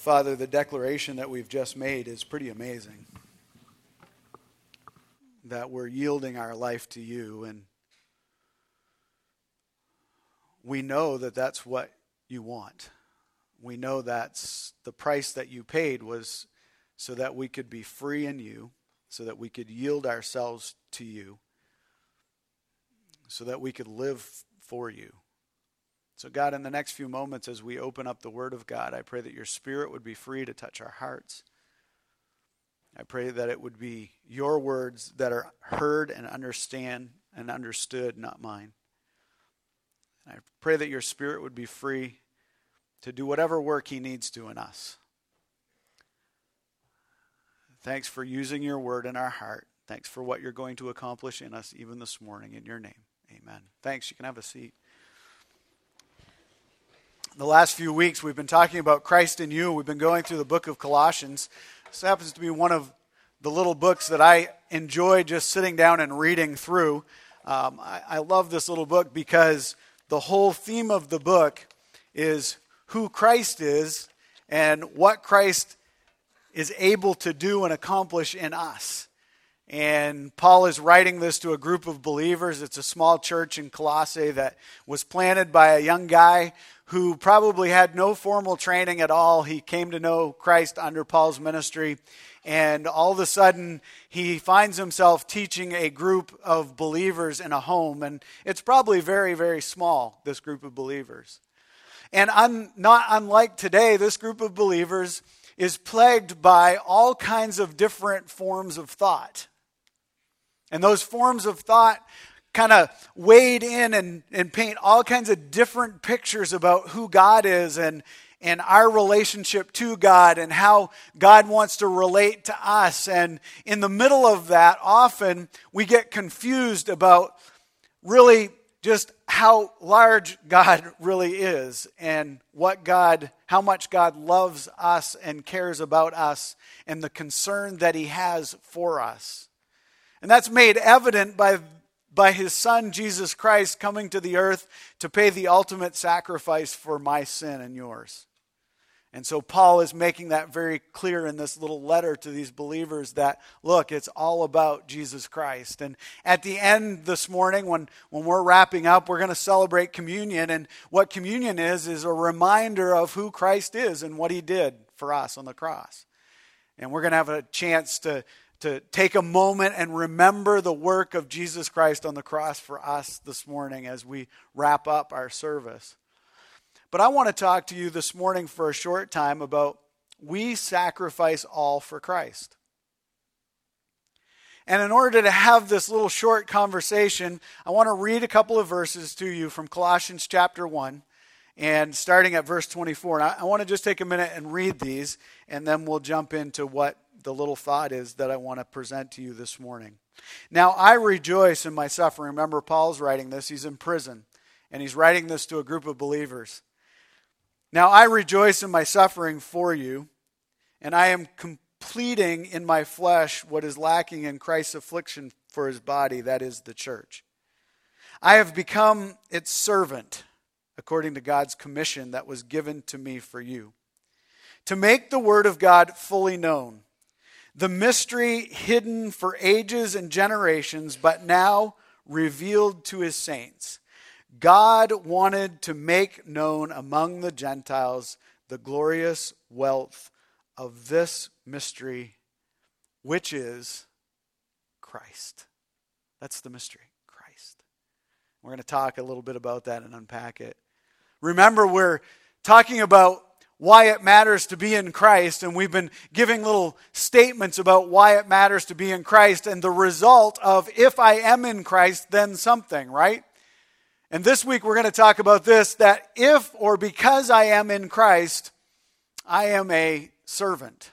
Father, the declaration that we've just made is pretty amazing. That we're yielding our life to you, and we know that that's what you want. We know that's the price that you paid was so that we could be free in you, so that we could yield ourselves to you, so that we could live for you. So, God, in the next few moments, as we open up the Word of God, I pray that your Spirit would be free to touch our hearts. I pray that it would be your words that are heard and understand and understood, not mine. I pray that your Spirit would be free to do whatever work he needs to in us. Thanks for using your word in our heart. Thanks for what you're going to accomplish in us even this morning. In your name, amen. Thanks. You can have a seat the last few weeks, we've been talking about Christ in you. We've been going through the book of Colossians. This happens to be one of the little books that I enjoy just sitting down and reading through. Um, I, I love this little book because the whole theme of the book is who Christ is and what Christ is able to do and accomplish in us. And Paul is writing this to a group of believers. It's a small church in Colossae that was planted by a young guy who probably had no formal training at all. He came to know Christ under Paul's ministry. And all of a sudden, he finds himself teaching a group of believers in a home. And it's probably very, very small, this group of believers. And un, not unlike today, this group of believers is plagued by all kinds of different forms of thought. And those forms of thought kind of wade in and, and paint all kinds of different pictures about who God is and, and our relationship to God and how God wants to relate to us. And in the middle of that, often we get confused about really just how large God really is and what God, how much God loves us and cares about us and the concern that He has for us. And that's made evident by, by his son, Jesus Christ, coming to the earth to pay the ultimate sacrifice for my sin and yours. And so Paul is making that very clear in this little letter to these believers that, look, it's all about Jesus Christ. And at the end this morning, when, when we're wrapping up, we're going to celebrate communion. And what communion is, is a reminder of who Christ is and what he did for us on the cross. And we're going to have a chance to to take a moment and remember the work of Jesus Christ on the cross for us this morning as we wrap up our service. But I want to talk to you this morning for a short time about we sacrifice all for Christ. And in order to have this little short conversation, I want to read a couple of verses to you from Colossians chapter 1 and starting at verse 24. And I, want to just take a minute and read these, and then we'll jump into what the little thought is that I want to present to you this morning. Now, I rejoice in my suffering. Remember, Paul's writing this. He's in prison, and he's writing this to a group of believers. Now, I rejoice in my suffering for you, and I am completing in my flesh what is lacking in Christ's affliction for his body, that is, the church. I have become its servant, according to God's commission that was given to me for you, to make the word of God fully known the mystery hidden for ages and generations, but now revealed to his saints. God wanted to make known among the Gentiles the glorious wealth of this mystery, which is Christ. That's the mystery, Christ. We're going to talk a little bit about that and unpack it. Remember, we're talking about why it matters to be in Christ, and we've been giving little statements about why it matters to be in Christ and the result of if I am in Christ, then something, right? And this week we're going to talk about this that if or because I am in Christ, I am a servant.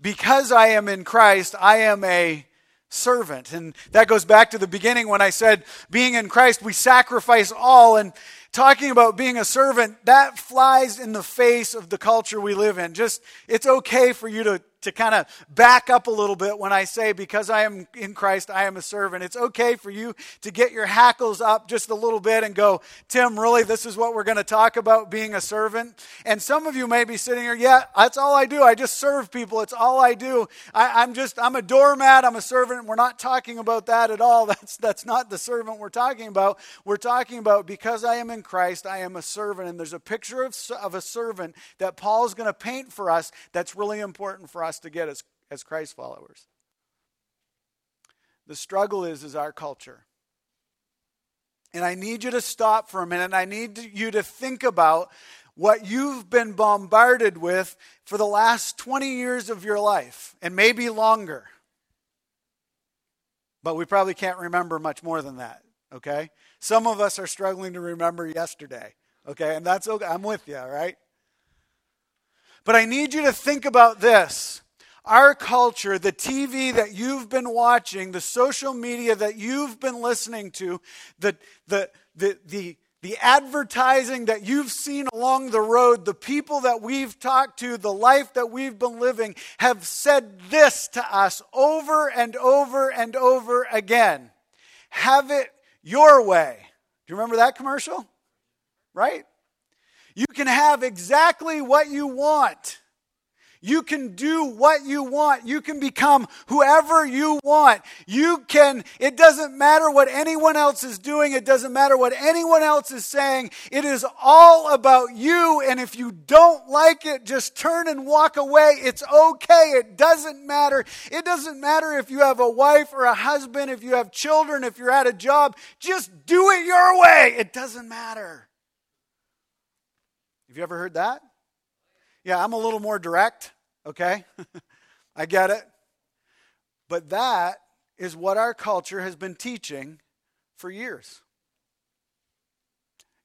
Because I am in Christ, I am a servant. And that goes back to the beginning when I said, being in Christ, we sacrifice all. And talking about being a servant, that flies in the face of the culture we live in. Just, it's okay for you to to kind of back up a little bit when I say, because I am in Christ, I am a servant. It's okay for you to get your hackles up just a little bit and go, Tim, really, this is what we're going to talk about being a servant? And some of you may be sitting here, yeah, that's all I do. I just serve people. It's all I do. I, am just, I'm a doormat. I'm a servant. We're not talking about that at all. That's, that's not the servant we're talking about. We're talking about because I am in Christ, I am a servant. And there's a picture of, of a servant that Paul's going to paint for us that's really important for us us to get as, as Christ followers. The struggle is is our culture. And I need you to stop for a minute. I need you to think about what you've been bombarded with for the last 20 years of your life, and maybe longer. But we probably can't remember much more than that, okay? Some of us are struggling to remember yesterday, okay? And that's okay. I'm with you, all right? But I need you to think about this our culture, the TV that you've been watching, the social media that you've been listening to, the, the, the, the, the advertising that you've seen along the road, the people that we've talked to, the life that we've been living have said this to us over and over and over again Have it your way. Do you remember that commercial? Right? You can have exactly what you want. You can do what you want. You can become whoever you want. You can, it doesn't matter what anyone else is doing. It doesn't matter what anyone else is saying. It is all about you. And if you don't like it, just turn and walk away. It's okay. It doesn't matter. It doesn't matter if you have a wife or a husband, if you have children, if you're at a job. Just do it your way. It doesn't matter. Have you ever heard that? Yeah, I'm a little more direct, okay? I get it. But that is what our culture has been teaching for years.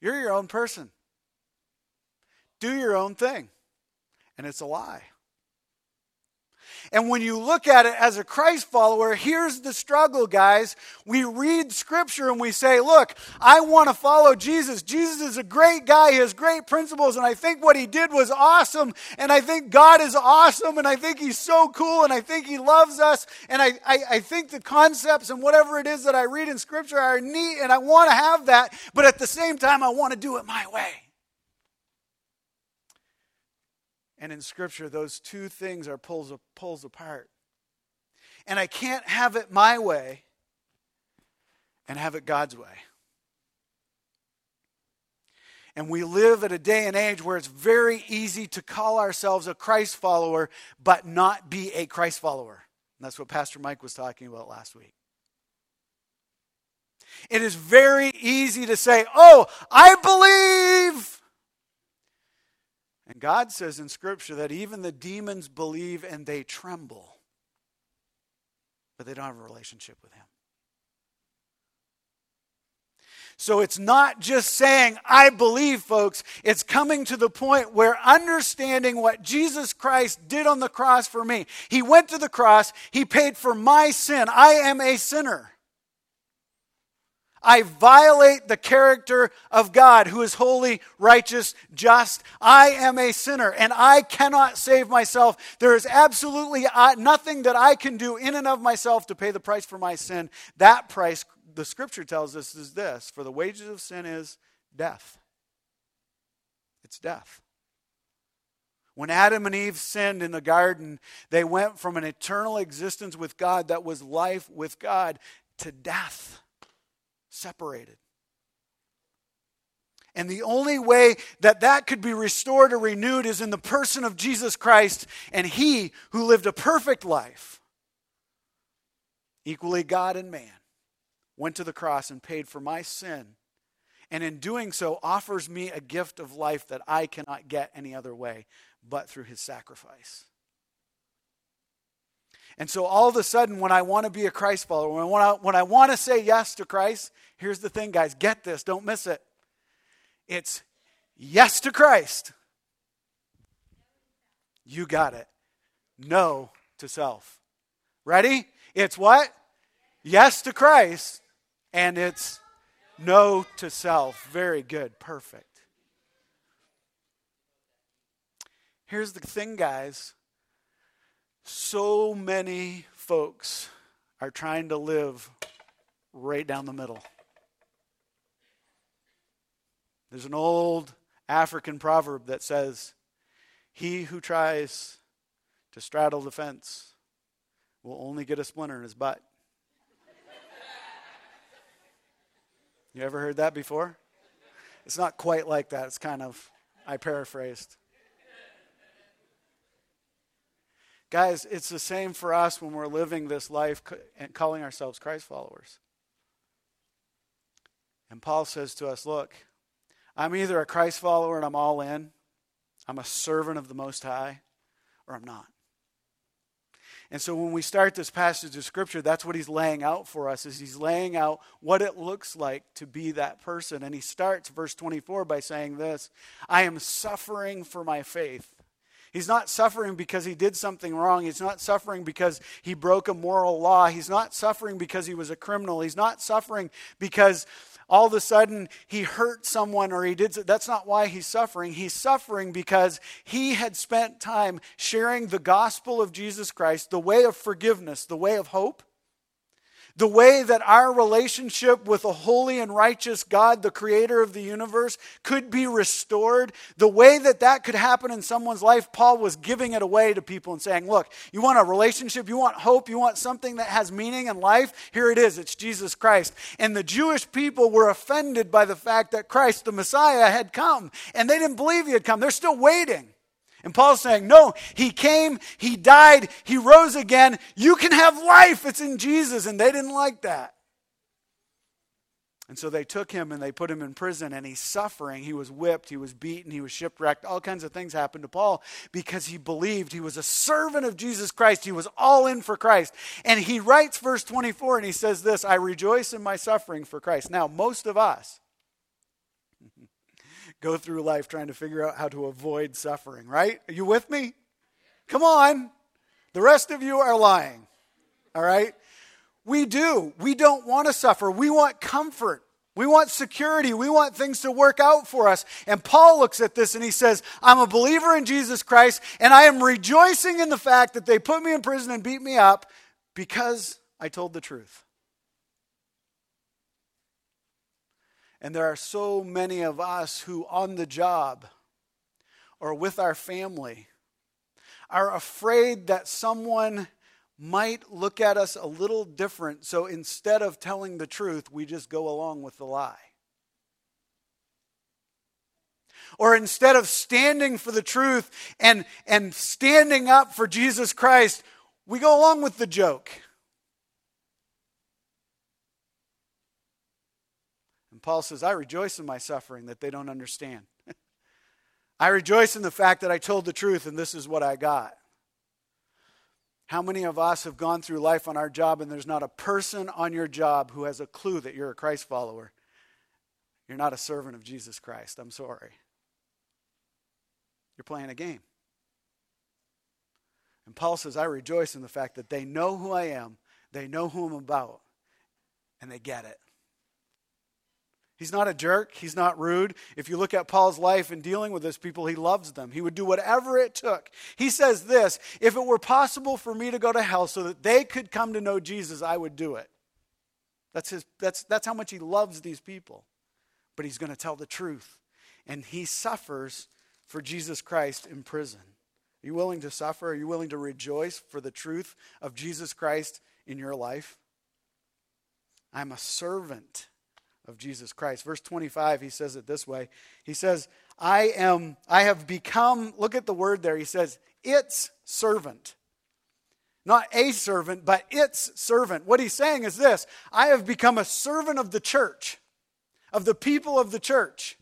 You're your own person. Do your own thing. And it's a lie. And when you look at it as a Christ follower, here's the struggle, guys. We read scripture and we say, Look, I want to follow Jesus. Jesus is a great guy. He has great principles. And I think what he did was awesome. And I think God is awesome. And I think he's so cool. And I think he loves us. And I, I, I think the concepts and whatever it is that I read in scripture are neat. And I want to have that. But at the same time, I want to do it my way. And in Scripture, those two things are pulls, pulls apart. And I can't have it my way and have it God's way. And we live at a day and age where it's very easy to call ourselves a Christ follower, but not be a Christ follower. And that's what Pastor Mike was talking about last week. It is very easy to say, Oh, I believe. And God says in Scripture that even the demons believe and they tremble, but they don't have a relationship with Him. So it's not just saying, I believe, folks. It's coming to the point where understanding what Jesus Christ did on the cross for me. He went to the cross, He paid for my sin. I am a sinner. I violate the character of God who is holy, righteous, just. I am a sinner and I cannot save myself. There is absolutely uh, nothing that I can do in and of myself to pay the price for my sin. That price, the scripture tells us, is this for the wages of sin is death. It's death. When Adam and Eve sinned in the garden, they went from an eternal existence with God that was life with God to death separated. And the only way that that could be restored or renewed is in the person of Jesus Christ and He who lived a perfect life, equally God and man, went to the cross and paid for my sin. And in doing so, offers me a gift of life that I cannot get any other way but through His sacrifice. And so all of a sudden, when I want to be a Christ follower, when I, want to, when I want to say yes to Christ, here's the thing, guys get this, don't miss it. It's yes to Christ. You got it. No to self. Ready? It's what? Yes to Christ, and it's No to self. Very good. Perfect. Here's the thing, guys. So many folks are trying to live right down the middle. There's an old African proverb that says, He who tries to straddle the fence will only get a splinter in his butt. You ever heard that before? It's not quite like that. It's kind of, I paraphrased. Guys, it's the same for us when we're living this life and calling ourselves Christ followers. And Paul says to us, Look, I'm either a Christ follower and I'm all in, I'm a servant of the Most High, or I'm not. And so when we start this passage of scripture, that's what he's laying out for us is he's laying out what it looks like to be that person. And he starts verse 24 by saying this, I am suffering for my faith. He's not suffering because he did something wrong. He's not suffering because he broke a moral law. He's not suffering because he was a criminal. He's not suffering because all of a sudden he hurt someone or he did that's not why he's suffering he's suffering because he had spent time sharing the gospel of jesus christ the way of forgiveness the way of hope the way that our relationship with a holy and righteous God, the creator of the universe, could be restored, the way that that could happen in someone's life, Paul was giving it away to people and saying, Look, you want a relationship, you want hope, you want something that has meaning in life? Here it is, it's Jesus Christ. And the Jewish people were offended by the fact that Christ, the Messiah, had come, and they didn't believe he had come. They're still waiting. And Paul's saying, No, he came, he died, he rose again. You can have life. It's in Jesus. And they didn't like that. And so they took him and they put him in prison, and he's suffering. He was whipped, he was beaten, he was shipwrecked. All kinds of things happened to Paul because he believed he was a servant of Jesus Christ. He was all in for Christ. And he writes verse 24 and he says this I rejoice in my suffering for Christ. Now, most of us, go through life trying to figure out how to avoid suffering, right? Are you with me? Come on. The rest of you are lying, all right? We do. We don't want to suffer. We want comfort. We want security. We want things to work out for us. And Paul looks at this and he says, I'm a believer in Jesus Christ, and I am rejoicing in the fact that they put me in prison and beat me up because I told the truth. And there are so many of us who, on the job or with our family, are afraid that someone might look at us a little different. So instead of telling the truth, we just go along with the lie. Or instead of standing for the truth and, and standing up for Jesus Christ, we go along with the joke. Paul says, I rejoice in my suffering that they don't understand. I rejoice in the fact that I told the truth and this is what I got. How many of us have gone through life on our job and there's not a person on your job who has a clue that you're a Christ follower? You're not a servant of Jesus Christ. I'm sorry. You're playing a game. And Paul says, I rejoice in the fact that they know who I am, they know who I'm about, and they get it. He's not a jerk. He's not rude. If you look at Paul's life and dealing with those people, he loves them. He would do whatever it took. He says this if it were possible for me to go to hell so that they could come to know Jesus, I would do it. That's, his, that's, that's how much he loves these people. But he's going to tell the truth. And he suffers for Jesus Christ in prison. Are you willing to suffer? Are you willing to rejoice for the truth of Jesus Christ in your life? I'm a servant of Jesus Christ. Verse 25, he says it this way. He says, I am, I have become, look at the word there. He says, its servant. Not a servant, but its servant. What he's saying is this I have become a servant of the church, of the people of the church.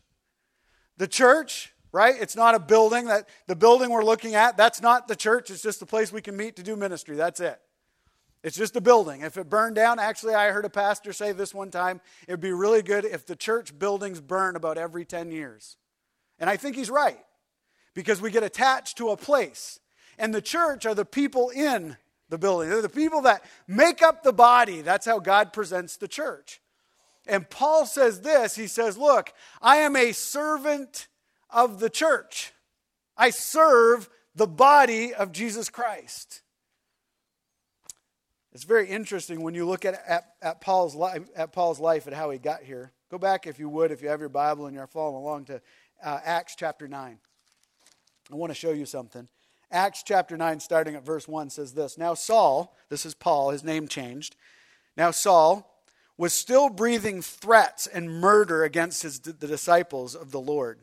The church, right? It's not a building that the building we're looking at, that's not the church. It's just a place we can meet to do ministry. That's it. It's just a building. If it burned down, actually, I heard a pastor say this one time it would be really good if the church buildings burn about every 10 years. And I think he's right because we get attached to a place. And the church are the people in the building, they're the people that make up the body. That's how God presents the church. And Paul says this he says, Look, I am a servant of the church, I serve the body of Jesus Christ. It's very interesting when you look at, at, at, Paul's life, at Paul's life and how he got here. Go back, if you would, if you have your Bible and you're following along, to uh, Acts chapter 9. I want to show you something. Acts chapter 9, starting at verse 1, says this Now Saul, this is Paul, his name changed. Now Saul was still breathing threats and murder against his, the disciples of the Lord.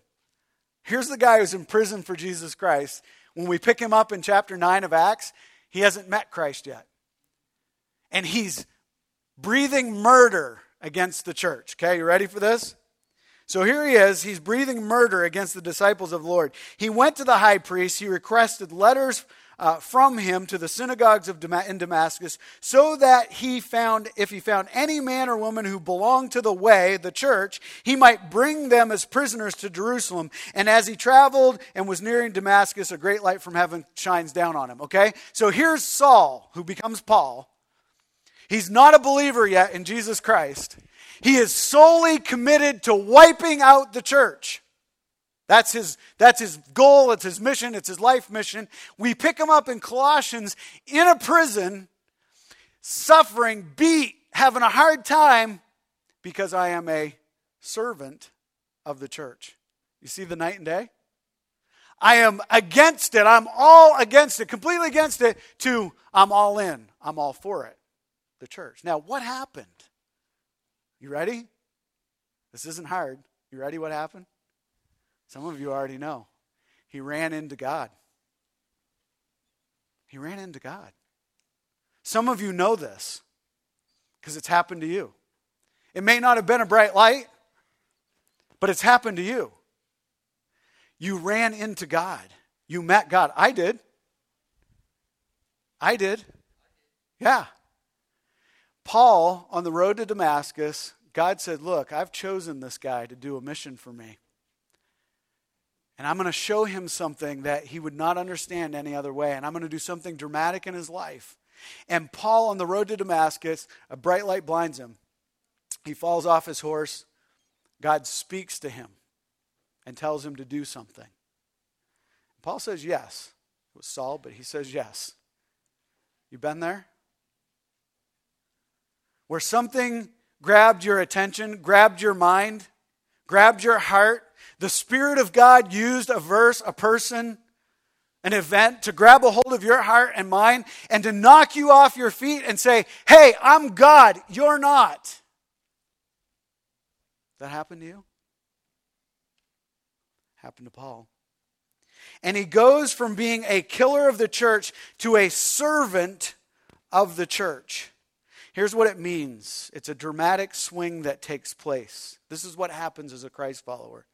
Here's the guy who's in prison for Jesus Christ. When we pick him up in chapter 9 of Acts, he hasn't met Christ yet. And he's breathing murder against the church. Okay, you ready for this? So here he is. He's breathing murder against the disciples of the Lord. He went to the high priest. He requested letters uh, from him to the synagogues of Dam- in Damascus, so that he found, if he found any man or woman who belonged to the way, the church, he might bring them as prisoners to Jerusalem. And as he traveled and was nearing Damascus, a great light from heaven shines down on him. Okay? So here's Saul, who becomes Paul. He's not a believer yet in Jesus Christ. He is solely committed to wiping out the church. That's his, that's his goal, it's his mission, it's his life mission. We pick him up in Colossians in a prison, suffering, beat, having a hard time because I am a servant of the church. You see the night and day? I am against it. I'm all against it, completely against it, to I'm all in. I'm all for it. The church. Now, what happened? You ready? This isn't hard. You ready what happened? Some of you already know. He ran into God. He ran into God. Some of you know this because it's happened to you. It may not have been a bright light, but it's happened to you. You ran into God. You met God. I did. I did. Yeah. Paul, on the road to Damascus, God said, Look, I've chosen this guy to do a mission for me. And I'm going to show him something that he would not understand any other way. And I'm going to do something dramatic in his life. And Paul, on the road to Damascus, a bright light blinds him. He falls off his horse. God speaks to him and tells him to do something. Paul says yes. It was Saul, but he says yes. You been there? Where something grabbed your attention, grabbed your mind, grabbed your heart. The Spirit of God used a verse, a person, an event to grab a hold of your heart and mind and to knock you off your feet and say, Hey, I'm God, you're not. That happened to you? Happened to Paul. And he goes from being a killer of the church to a servant of the church. Here's what it means it's a dramatic swing that takes place. This is what happens as a Christ follower.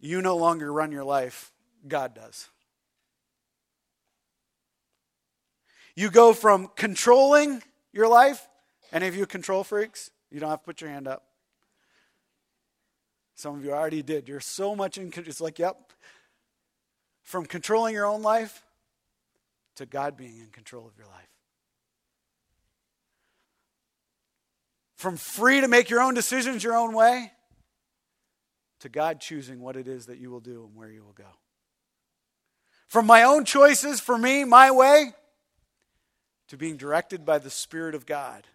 You no longer run your life, God does. You go from controlling your life. Any of you control freaks? You don't have to put your hand up. Some of you already did. You're so much in control. It's like, yep. From controlling your own life to God being in control of your life. From free to make your own decisions your own way to God choosing what it is that you will do and where you will go. From my own choices, for me, my way, to being directed by the Spirit of God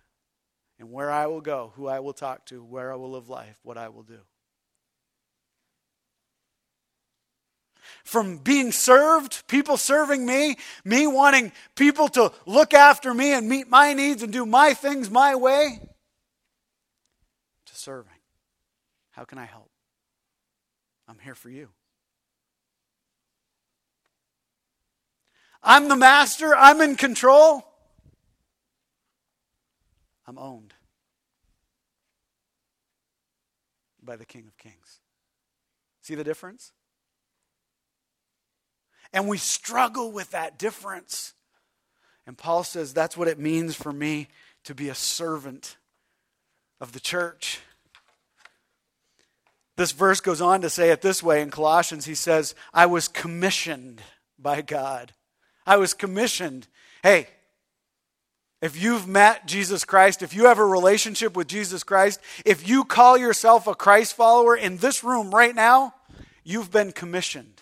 and where I will go, who I will talk to, where I will live life, what I will do. From being served, people serving me, me wanting people to look after me and meet my needs and do my things my way, serving. How can I help? I'm here for you. I'm the master, I'm in control. I'm owned by the King of Kings. See the difference? And we struggle with that difference. And Paul says that's what it means for me to be a servant of the church. This verse goes on to say it this way in Colossians. He says, I was commissioned by God. I was commissioned. Hey, if you've met Jesus Christ, if you have a relationship with Jesus Christ, if you call yourself a Christ follower in this room right now, you've been commissioned.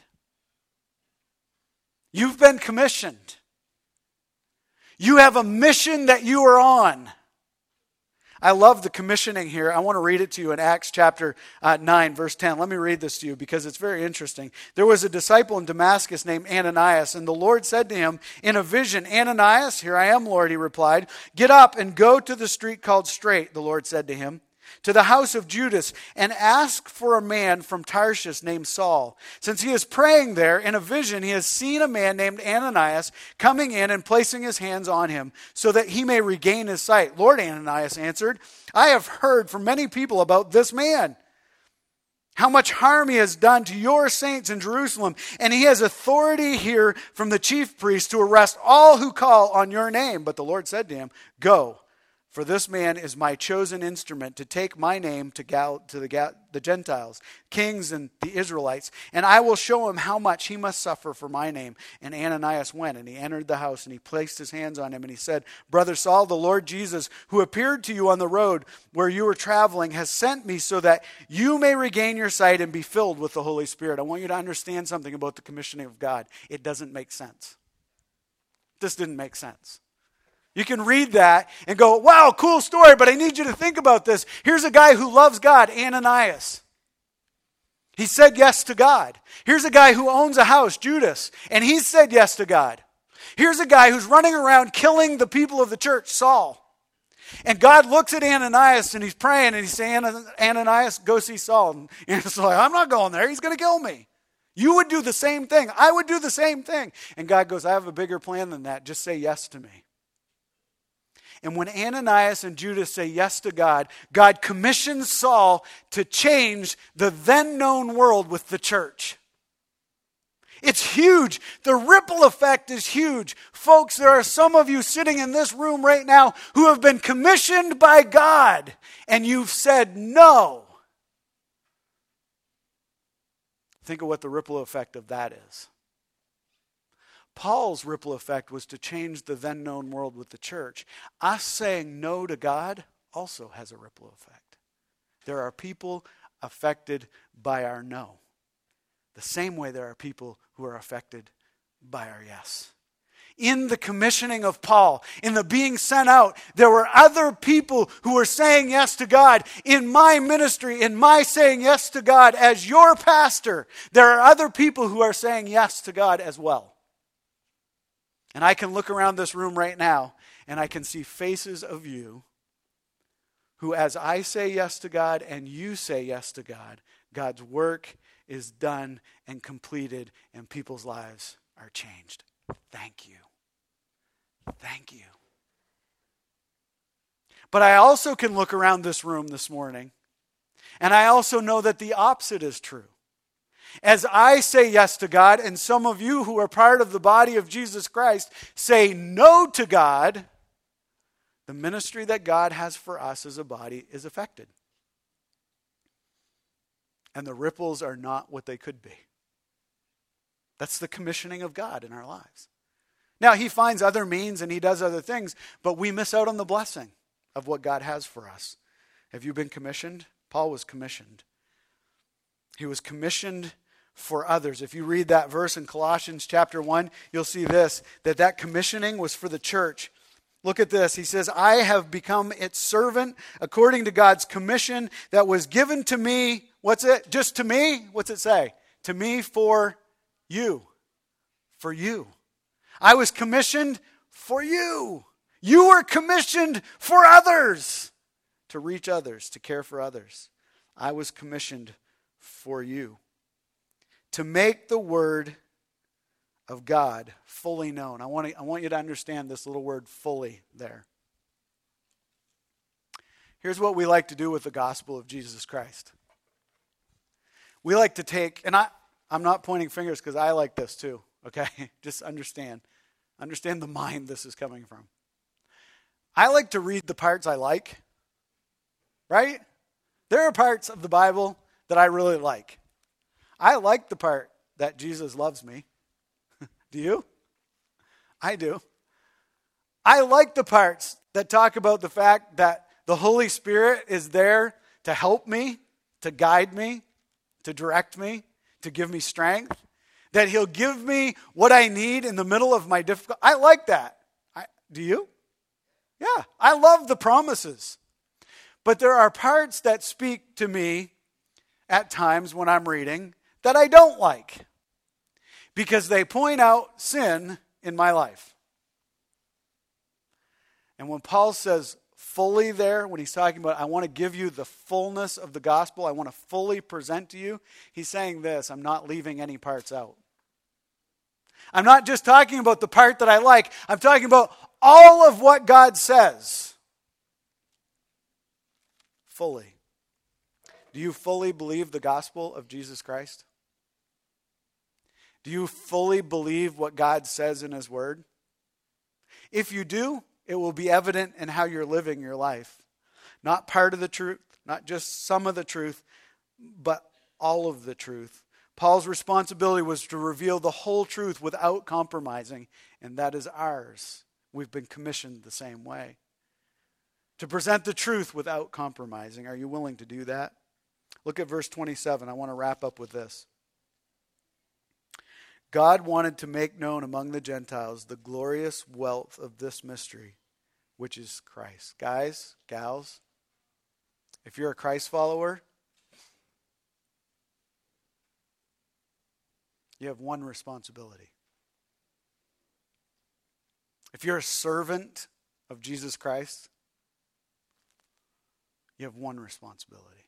You've been commissioned. You have a mission that you are on. I love the commissioning here. I want to read it to you in Acts chapter uh, 9, verse 10. Let me read this to you because it's very interesting. There was a disciple in Damascus named Ananias, and the Lord said to him in a vision, Ananias, here I am, Lord, he replied. Get up and go to the street called Straight, the Lord said to him to the house of Judas and ask for a man from Tarshish named Saul. Since he is praying there, in a vision, he has seen a man named Ananias coming in and placing his hands on him so that he may regain his sight. Lord Ananias answered, I have heard from many people about this man. How much harm he has done to your saints in Jerusalem. And he has authority here from the chief priest to arrest all who call on your name. But the Lord said to him, Go for this man is my chosen instrument to take my name to, Gal- to the, the Gentiles, kings and the Israelites, and I will show him how much he must suffer for my name. And Ananias went, and he entered the house, and he placed his hands on him, and he said, Brother Saul, the Lord Jesus, who appeared to you on the road where you were traveling, has sent me so that you may regain your sight and be filled with the Holy Spirit. I want you to understand something about the commissioning of God. It doesn't make sense. This didn't make sense. You can read that and go, wow, cool story, but I need you to think about this. Here's a guy who loves God, Ananias. He said yes to God. Here's a guy who owns a house, Judas, and he said yes to God. Here's a guy who's running around killing the people of the church, Saul. And God looks at Ananias and he's praying and he's saying, Ananias, go see Saul. And he's like, I'm not going there. He's going to kill me. You would do the same thing. I would do the same thing. And God goes, I have a bigger plan than that. Just say yes to me. And when Ananias and Judas say yes to God, God commissions Saul to change the then known world with the church. It's huge. The ripple effect is huge. Folks, there are some of you sitting in this room right now who have been commissioned by God and you've said no. Think of what the ripple effect of that is. Paul's ripple effect was to change the then known world with the church. Us saying no to God also has a ripple effect. There are people affected by our no, the same way there are people who are affected by our yes. In the commissioning of Paul, in the being sent out, there were other people who were saying yes to God. In my ministry, in my saying yes to God as your pastor, there are other people who are saying yes to God as well. And I can look around this room right now and I can see faces of you who, as I say yes to God and you say yes to God, God's work is done and completed and people's lives are changed. Thank you. Thank you. But I also can look around this room this morning and I also know that the opposite is true. As I say yes to God, and some of you who are part of the body of Jesus Christ say no to God, the ministry that God has for us as a body is affected. And the ripples are not what they could be. That's the commissioning of God in our lives. Now, He finds other means and He does other things, but we miss out on the blessing of what God has for us. Have you been commissioned? Paul was commissioned. He was commissioned for others. If you read that verse in Colossians chapter 1, you'll see this that that commissioning was for the church. Look at this. He says, I have become its servant according to God's commission that was given to me. What's it? Just to me? What's it say? To me for you. For you. I was commissioned for you. You were commissioned for others, to reach others, to care for others. I was commissioned for you to make the word of God fully known. I want, to, I want you to understand this little word fully there. Here's what we like to do with the gospel of Jesus Christ. We like to take, and I, I'm not pointing fingers because I like this too, okay? Just understand. Understand the mind this is coming from. I like to read the parts I like, right? There are parts of the Bible that I really like. I like the part that Jesus loves me. do you? I do. I like the parts that talk about the fact that the Holy Spirit is there to help me, to guide me, to direct me, to give me strength, that He'll give me what I need in the middle of my difficult. I like that. I, do you? Yeah, I love the promises. But there are parts that speak to me at times when I'm reading that I don't like because they point out sin in my life. And when Paul says fully there, when he's talking about, I want to give you the fullness of the gospel, I want to fully present to you, he's saying this I'm not leaving any parts out. I'm not just talking about the part that I like, I'm talking about all of what God says. Fully. Do you fully believe the gospel of Jesus Christ? Do you fully believe what God says in His Word? If you do, it will be evident in how you're living your life. Not part of the truth, not just some of the truth, but all of the truth. Paul's responsibility was to reveal the whole truth without compromising, and that is ours. We've been commissioned the same way. To present the truth without compromising. Are you willing to do that? Look at verse 27. I want to wrap up with this. God wanted to make known among the Gentiles the glorious wealth of this mystery, which is Christ. Guys, gals, if you're a Christ follower, you have one responsibility. If you're a servant of Jesus Christ, you have one responsibility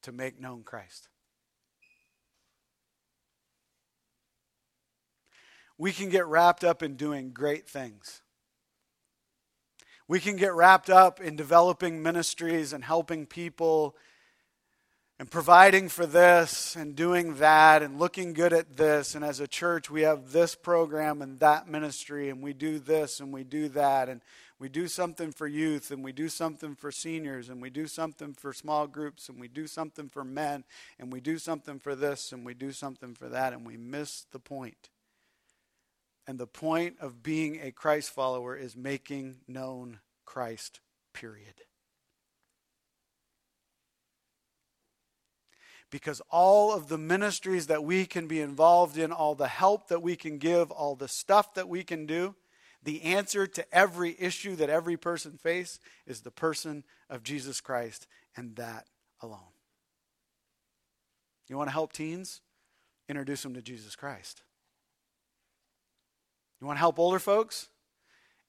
to make known Christ. We can get wrapped up in doing great things. We can get wrapped up in developing ministries and helping people and providing for this and doing that and looking good at this. And as a church, we have this program and that ministry, and we do this and we do that. And we do something for youth, and we do something for seniors, and we do something for small groups, and we do something for men, and we do something for this, and we do something for that, and we miss the point. And the point of being a Christ follower is making known Christ, period. Because all of the ministries that we can be involved in, all the help that we can give, all the stuff that we can do, the answer to every issue that every person face is the person of Jesus Christ and that alone. You want to help teens? Introduce them to Jesus Christ. You want to help older folks?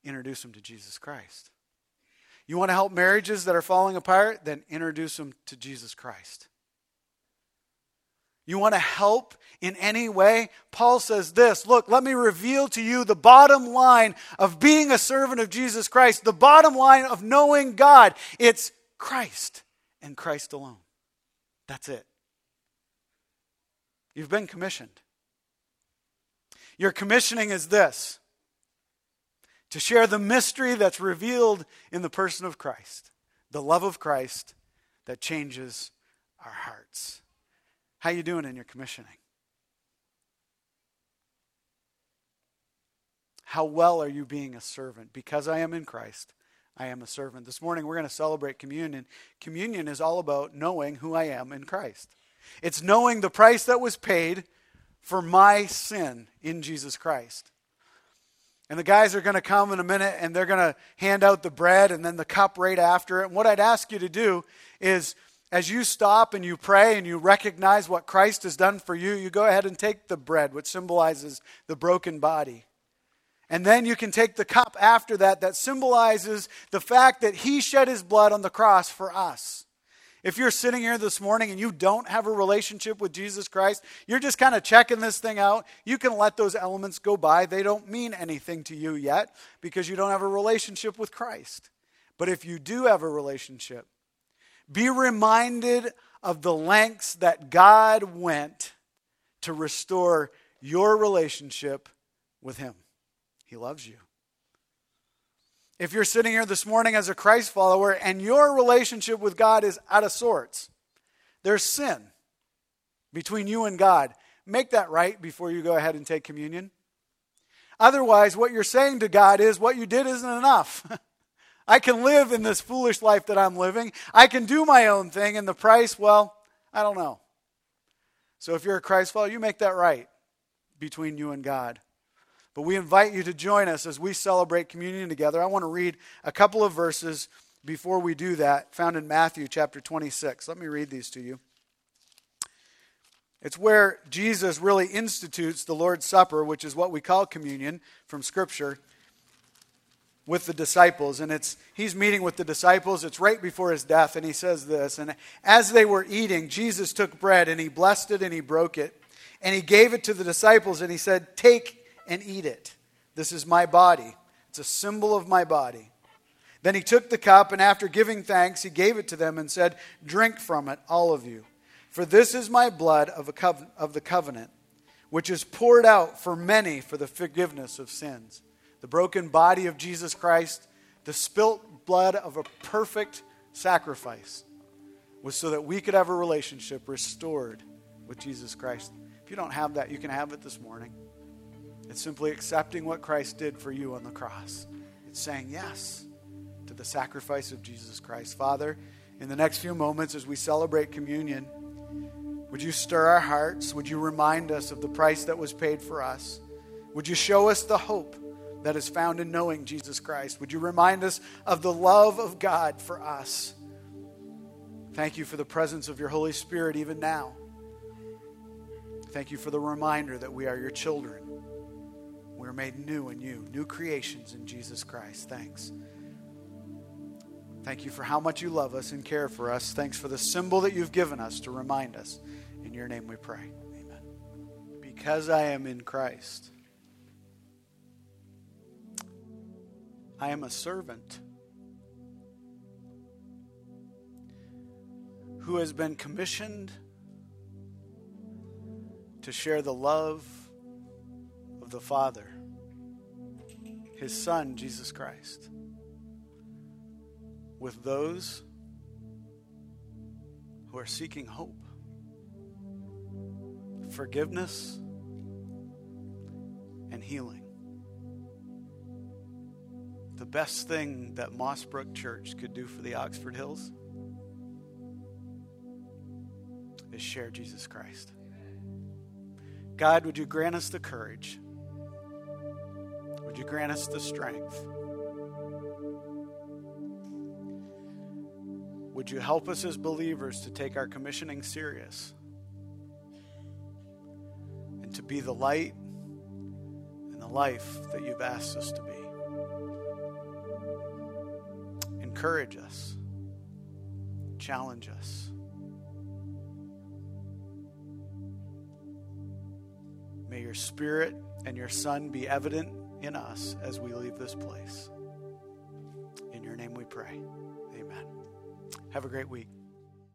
Introduce them to Jesus Christ. You want to help marriages that are falling apart? Then introduce them to Jesus Christ. You want to help in any way? Paul says this Look, let me reveal to you the bottom line of being a servant of Jesus Christ, the bottom line of knowing God. It's Christ and Christ alone. That's it. You've been commissioned. Your commissioning is this to share the mystery that's revealed in the person of Christ, the love of Christ that changes our hearts. How you doing in your commissioning? How well are you being a servant? Because I am in Christ, I am a servant. This morning we're going to celebrate communion. Communion is all about knowing who I am in Christ. It's knowing the price that was paid for my sin in Jesus Christ. And the guys are going to come in a minute and they're going to hand out the bread and then the cup right after it. And what I'd ask you to do is as you stop and you pray and you recognize what Christ has done for you, you go ahead and take the bread, which symbolizes the broken body. And then you can take the cup after that, that symbolizes the fact that He shed His blood on the cross for us. If you're sitting here this morning and you don't have a relationship with Jesus Christ, you're just kind of checking this thing out, you can let those elements go by. They don't mean anything to you yet because you don't have a relationship with Christ. But if you do have a relationship, be reminded of the lengths that God went to restore your relationship with Him. He loves you. If you're sitting here this morning as a Christ follower and your relationship with God is out of sorts, there's sin between you and God. Make that right before you go ahead and take communion. Otherwise, what you're saying to God is what you did isn't enough. I can live in this foolish life that I'm living. I can do my own thing, and the price, well, I don't know. So if you're a Christ follower, you make that right between you and God. But we invite you to join us as we celebrate communion together. I want to read a couple of verses before we do that, found in Matthew chapter 26. Let me read these to you. It's where Jesus really institutes the Lord's Supper, which is what we call communion from Scripture, with the disciples. And it's he's meeting with the disciples. It's right before his death, and he says this. And as they were eating, Jesus took bread and he blessed it and he broke it. And he gave it to the disciples and he said, Take and eat it. This is my body. It's a symbol of my body. Then he took the cup, and after giving thanks, he gave it to them and said, Drink from it, all of you. For this is my blood of, of the covenant, which is poured out for many for the forgiveness of sins. The broken body of Jesus Christ, the spilt blood of a perfect sacrifice, was so that we could have a relationship restored with Jesus Christ. If you don't have that, you can have it this morning. It's simply accepting what Christ did for you on the cross. It's saying yes to the sacrifice of Jesus Christ. Father, in the next few moments as we celebrate communion, would you stir our hearts? Would you remind us of the price that was paid for us? Would you show us the hope that is found in knowing Jesus Christ? Would you remind us of the love of God for us? Thank you for the presence of your Holy Spirit even now. Thank you for the reminder that we are your children. We're made new in you, new creations in Jesus Christ. Thanks. Thank you for how much you love us and care for us. Thanks for the symbol that you've given us to remind us. In your name we pray. Amen. Because I am in Christ, I am a servant who has been commissioned to share the love of the Father, His Son, Jesus Christ with those who are seeking hope, forgiveness, and healing. The best thing that Mossbrook Church could do for the Oxford Hills is share Jesus Christ. God, would you grant us the courage? Would you grant us the strength? Would you help us as believers to take our commissioning serious and to be the light and the life that you've asked us to be? Encourage us, challenge us. May your spirit and your son be evident in us as we leave this place. In your name we pray. Amen. Have a great week.